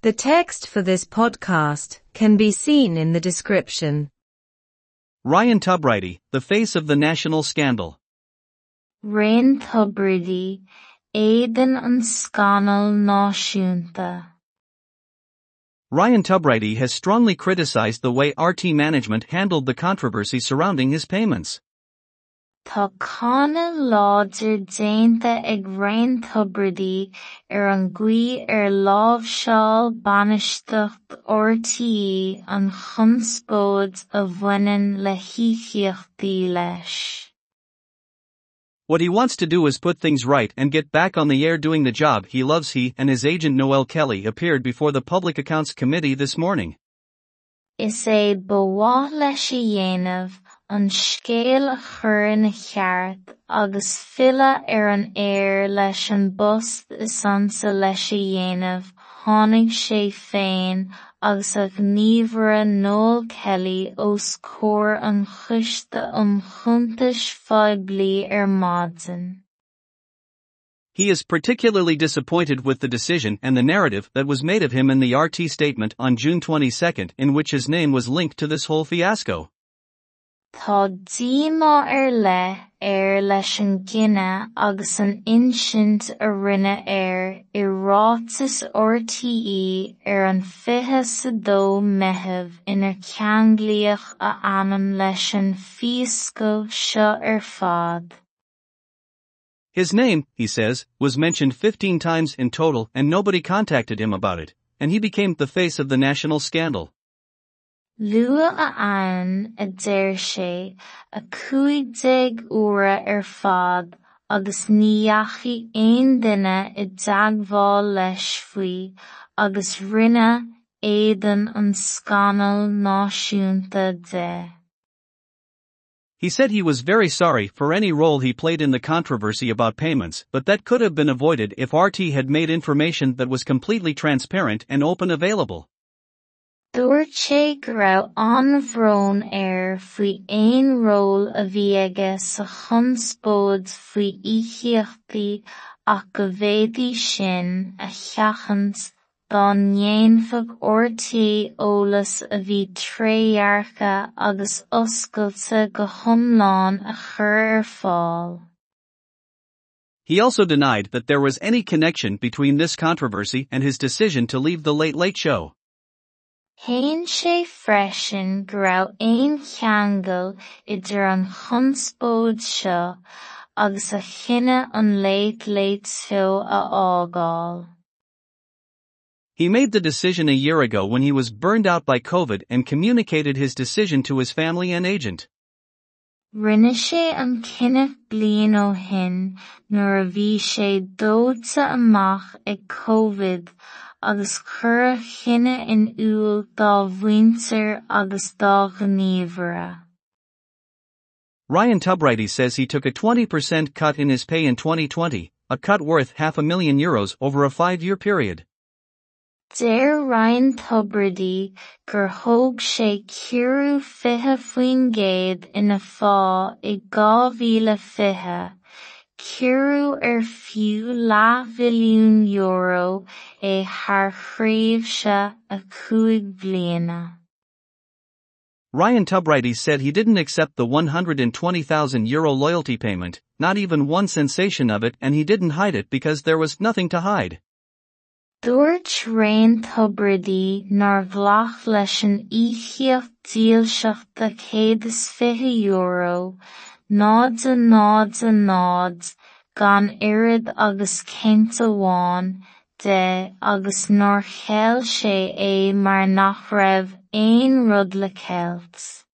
The text for this podcast can be seen in the description. Ryan Tubridy, the face of the national scandal. Ryan Tubridy, Aidan an Scanal náisiúnta. Ryan Tubridy has strongly criticized the way RTÉ management handled the controversy surrounding his payments. Tá cána láidir déanta ag Ryan Tubridy ar an gcuí ar lámhseáil bainistíocht RTE an chunspóid a bhaineann le híochtaí leis. What he wants to do is put things right and get back on the air doing the job he loves. He and his agent Noel Kelly appeared before the Public Accounts Committee this morning. Is é bhá leis a dhéanamh an scéal a chur ina cheart agus fila ar an air leis an bust is sansa leis a dhéanamh tháinig sé féin agus a gníomhara Noel Kelly os comhair an chiste um chuntais fhadhblí ar maidin. He is particularly disappointed with the decision and the narrative that was made of him in the RTÉ statement on June 22 in which his name was linked to this whole fiasco. Tá díomá ar le ar leis an agus an insint a rinne ar i rátas RTE ar an fiche sa dó meitheamh inar ceanglaíoch a ainm leis an fiasco seo ar fad. His name, he says, was mentioned 15 times in total and nobody contacted him about it, and he became the face of the national scandal. A deir sé a ar fad agus i leis agus rinne an náisiúnta de. He said he was very sorry for any role he played in the controversy about payments, but that could have been avoided if RTÉ had made information that was completely transparent and open available. An-bhróin air ról a bhí aige sa go sin a RT eolas a bhí agus oscailte go a chur ar fáil. He also denied that there was any connection between this controversy and his decision to leave The Late Late Show. Freisin go raibh aon cheangal idir an seo agus a an Late Late Show a fhágáil. He made the decision a year ago when he was burned out by COVID and communicated his decision to his family and agent. Rinne sé an cinneadh bliain ó shin nuair a bhí sé dóite amach ag COVID agus chur chinne in dá agus dá gníomhara. Ryan Tubridy says he took a 20% cut in his pay in 2020, a cut worth half a million euros over a five-year period. Deir Ryan Tubridy gur thóg sé ceiriú fiche faoin gcéad ina fá i dhá mhíle fiche, ceiriú ar er fiú leath mhilliún euro é thar chraobhse a cúig bliana. Ryan Tubridy said he didn't accept the 120,000 euro loyalty payment, not even one sensation of it, and he didn't hide it because there was nothing to hide. Dúirt Ryan Tubridy nar bhlach leis an díolseachta céad euro, nád a nád a nád, gan irid agus de agus nuair cheall sé é mar nach raibh aon rud le ceilt.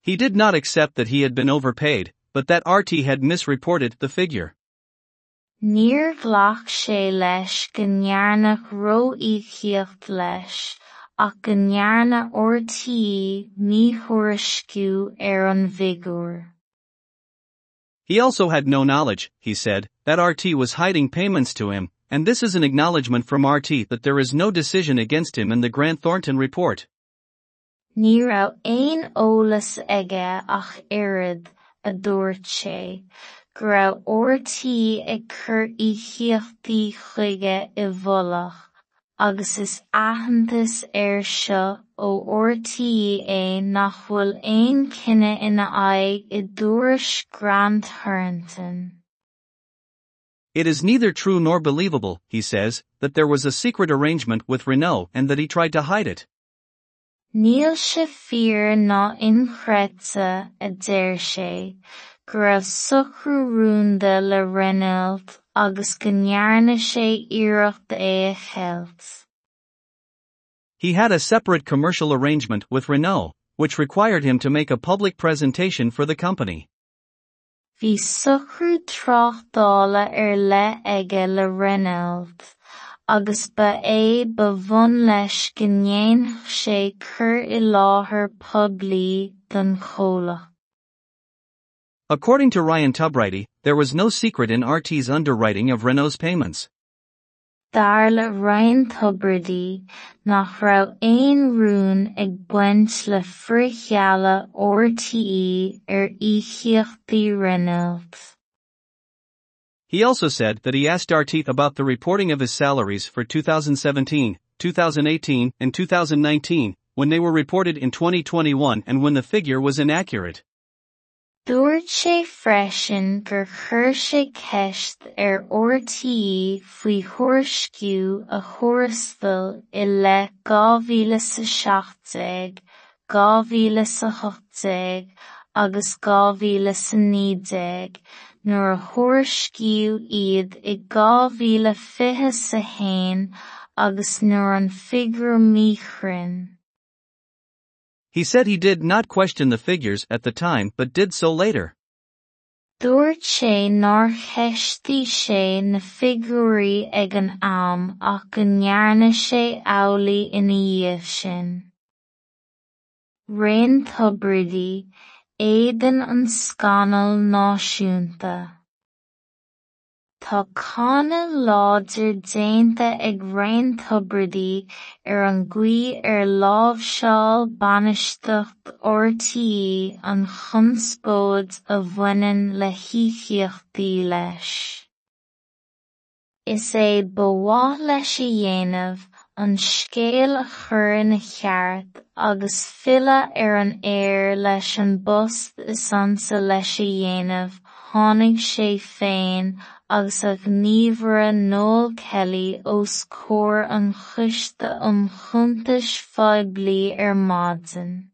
He did not accept that he had been overpaid, but that RTÉ had misreported the figure. Níor ghlach sé leis go róíochaíocht leis, ach go ndearna RTE ní thuairisciú ar an. He also had no knowledge, he said, that RTÉ was hiding payments to him, and this is an acknowledgement from RTÉ that there is no decision against him in the Grant Thornton report. Raibh aon eolas aige ach irid a dúirt sé, go raibh RT ag cur íochaíochtaí chuige i agus is ar seo ó RTÉ nach bhfuil aon cinenne ina aghaidh i Grant Thornton. It is neither true nor believable, he says, that there was a secret arrangement with Renault and that he tried to hide it. Níl sé fíor ná inchreidte a deir sé, go raibh rúnda le Renault agus go ndearna sé iarracht é cheilt. He had a separate commercial arrangement with Renault, which required him to make a public presentation for the company. Bhí socrú tráchtála ar le aige le Renault. agus ba é ba bhunn leis ndéanfadh sé cur i láthair don chomhlach. According to Ryan Tubridy, there was no secret in RTÉ's underwriting of Renault's payments. Darla Ryan Tubridy nach raibh aon rún ag baint le frithchealla RTE ar er ísíochtaí Renault. He also said that he asked RTÉ about the reporting of his salaries for 2017, 2018, and 2019, when they were reported in 2021 and when the figure was inaccurate. Gur chuir sé ceist ar RTE faoi thuairisciú a thuarastal i le 2017, 2018 agus 2019 nuair a thuairiscíodh iad i chéin agus nuair an figreamh míchrainn. He said he did not question the figures at the time but did so later. Dúirt sé nár cheistí sé na figúirí ag an am ach go ndearna sé amhlaí ina dhéobh sin. Raon Tubridy éideann an scanal náisiúnta. Tá cána láidir déanta ag Raon Tubridy ar an gcuí ar lámhseáil bainistíocht RTE an chunspóid a bhaineann le híochtaí leis. Is é ba leis a dhéanamh an scéal a chur ina cheart agus filleadh ar an aer leis an bost is sansa leis a dhéanamh tháinig sé féin agus a gníomhaire Noel Kelly os comhair an chiste um chuntais fhoiblí ar maidin.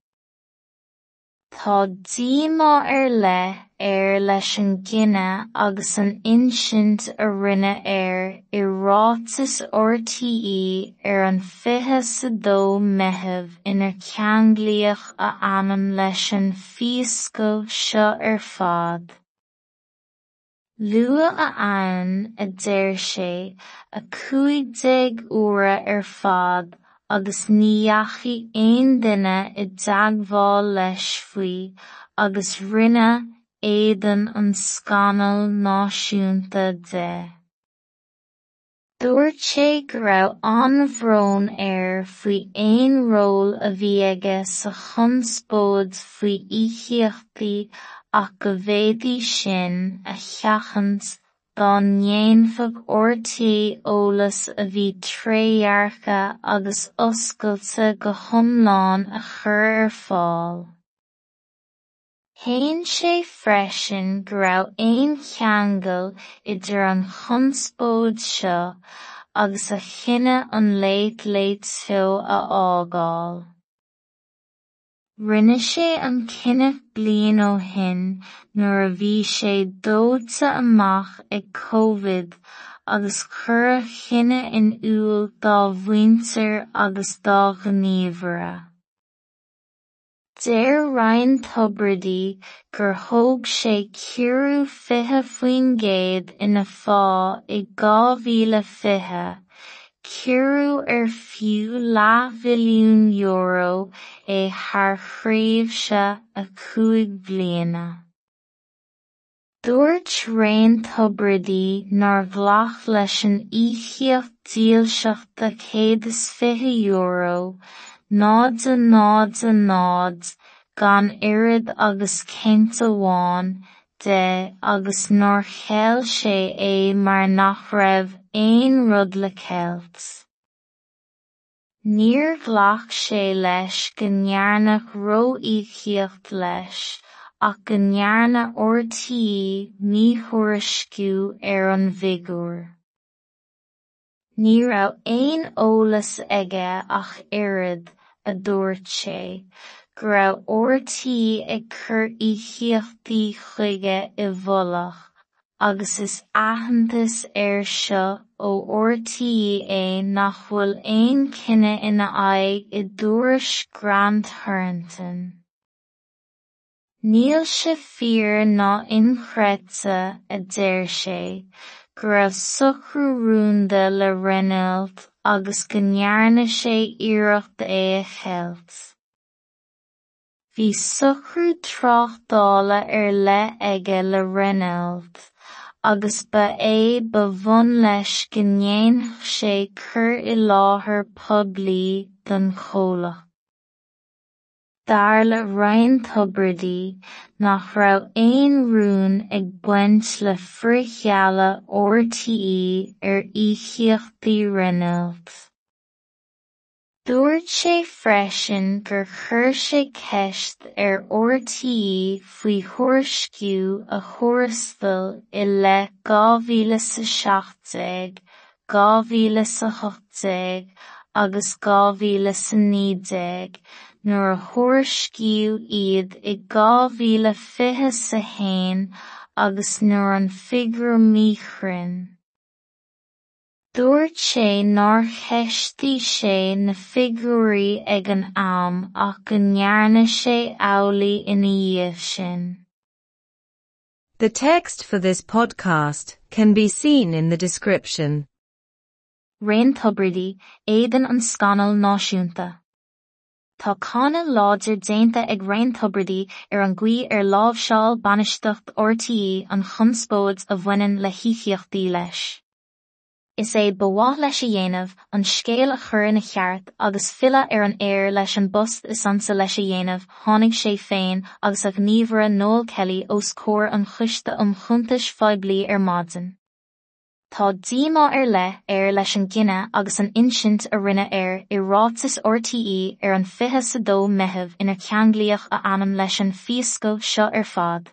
Tá díomá ar leith ar leis an gcinne agus an insint a rinne ar i rátas RTE ar an fiche sa dó meitheamh inar ceanglíoch a ainm leis an fiosca seo ar fad. Luath a ann a deir sé a cúig uaire ar fad agus ní dheachadh aon duine i dteagmháil leis faoi agus rinne éideann an scanal náisiúnta de. Dúirt sé go raibh an-bhróin air faoi aon ról a bhí aige sa chunspóid faoi ísíochtaí ach go bhféadaí sin a cheachant Dá ndéanfadh ortaí eolas a bhí trédhearca agus oscailte go hiomlán a chur ar fáil. Thaon sé freisin go raibh aon cheangal idir an chunspóid seo agus a chinneadh an léit léitseo a fhágáil. Rinne sé an cinneadh bliain ó shin nuair a bhí sé dóite amach ag Covid agus cuireadh cinenne in iúl dá bhhuintear agus dá gníomhara. Deir Ryan Tubridy gur thóg sé ceiriú fiche faoin gcéad ina fá i gá mhíle fiche Cuireadh ar fiú leathmhilliún euro é thar chraobhse a chúig bliana. Dúirt Raon Tubridy nár ghlach leis an íochaíocht díolseachta céad is fiche euro, nád a nád a gan irid agus cinnte amháin de agus nuair é mar nach aon rud le ceilt. Níor ghlach sé leis go ndearnadh róíochaíocht leis ach go ndearnadh ortaí míthhuairisciú ar an bhfigúr. Ní raibh aon eolas aige ach oiread a dúirt sé, go raibh ortaí ag cur íochaíochtaí chuige i bhfolach agus is aitheantas air seo ó ortaí é nach bhfuil aon cinenne ina aghaidh i dtúrais Grant Thornton. Níl sé fíor ná inchreidte a deir sé, go raibh socrú rúnda le Reynolds agus go ndearna sé iarracht é a cheilt. Bhí socrú tráchtála ar leith aige le Reynolds agus ba é ba bhunn leis go ndéanfadh sé cur i láthair poiblí don chomhlacht. Tharla Ryan Tubridy nach raibh aon rún ag baint le frithchealla ortaí ar íochaíochtaí Reynolds. Dúirt sé freisin gur chuir sé ceist ar ortaí faoi thuairisciú a thuarastal i leith dhá mhíle sa seachtaig, dhá mhíle sa chotaig agus dhá mhíle sa naodéag nuair a thuairiscíodh iad i dhá mhíle fiche sa haon agus nuair an fhigúr míchreann. Dúirt sé nár cheistigh sé na ag an am ach go ndearna sé amhlaí ina dhéobh sin. The text for this podcast can be seen in the description. Raon Tubridy, éidean an scanal náisiúnta. Tá cána láidir déanta ag Raon Tubridy ar an gcuí ar lámhseáil banisteacht ortaí an chunspóid a le leis. Is é bamhaith leis a dhéanamh an scéal a chur ina cheart agus filleadh ar an aer leis an bust is sansa leis a dhéanamh tháinig sé féin agus ag gníomhara Noel Kelly os comhair an chiste um chuntais feiblí ar maidin. Tá díomá ar le ar leis an gine agus an insint a rinne air i rátas RTí ar an fiche sa dó methebh ina ceanglíoch a anam leis an fiosco seo ar fad.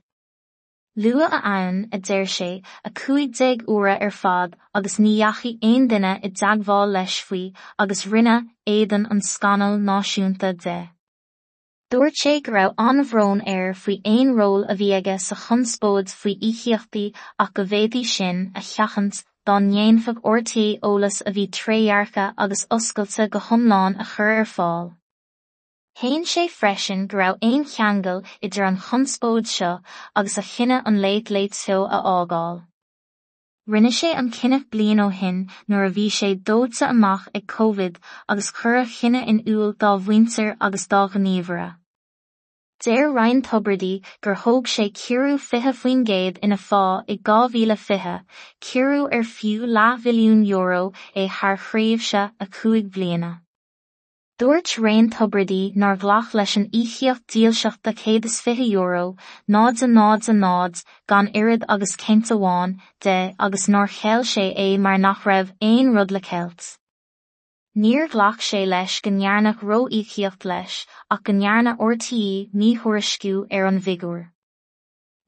Lua a ann a deir sé a cuaigdéag uaire ar fad agus ní dheachaí aon duine i dteagmháil leis faoi agus rinne éidan an scanal náisiúnta de. Dúirt sé go raibh an-bhrón air faoi aon ról a bhí aige sa chunspóid faoi íchiochtaí ach go bhféadaí sin a cheachant don ndéanfah ortaí ólas a bhí tréhearcha agus oscailte go thomláin a chur ar fáil. Thaon sé freisin go raibh aon cheangal idir an chunspóid seo agus a chinne an léit léit seo a ágáil. Rinne sé an cineh blian ó hin nuair a bhí sé dóidsa amach ag COVID agus chur chinne in úil dá bhaintear agus dá gníomhara. Déir Ryan Tubridy gur thóg sé ciú fithe faoin géad ina fá i gáhíle fithe, ciú ar fiú lá bhiliún euro é th chréomhse a cuaig bliana. Dúirt Raon Tubridy nar ghlach leis an íchiocht díalseachta céad is fiche euro, nád a nád a nád gan irid agus céint amháin de agus nóir cheil sé é mar nach raibh éon rud le ceilt. Níor ghlach sé leis go nearnach ro íchiocht leis ach go nearna ortaí ní thuairisciú ar an bhigúr.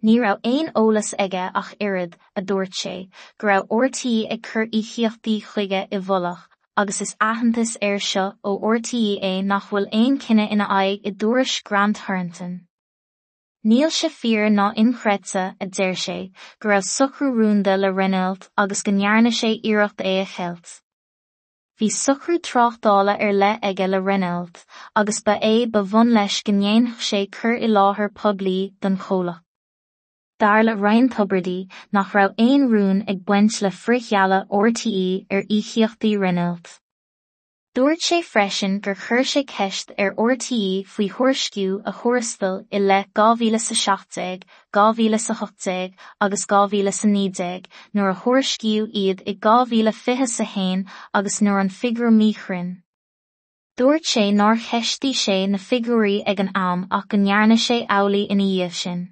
Ní rah éon ólas aige ach irid a dúirt sé, go raibh ortaí ag chur íchiochtaí chuige i bholach agus is aitheantas air seo ó ortaí é nach bhfuil aon cinenne ina aghaidh i dúris Grant Thornton. Níl se fear ná inchreidte a deir sé go raibh sucrú rúnda le Reynolds agus go nearna sé iirecht é a cheilt. Bhí sucrú trochdála ar le aige le Reynolds agus ba é ba bhun leis go ndéanach sé chur i láthair poblí don cholach. Darla Ryan Tubridy nach raibh aon rún ag buint le frithheala ortaí ar íchiochtaí Reynolds. Dúirt sé freisin gur chur sé ceist ar ortaí faoi thuairsciú a thuairstal i le gáhíle sa seachtaig, gáhíle sa chotaig agus gáhíle sa nídeag nuair a thuairsciú iad i gáhíle fiche sa hain agus nuair an figur míchrin. Dúirt sé ná cheistí sé na figurí ag an am ach go nearna sé amhlaí ina dhéobh sin.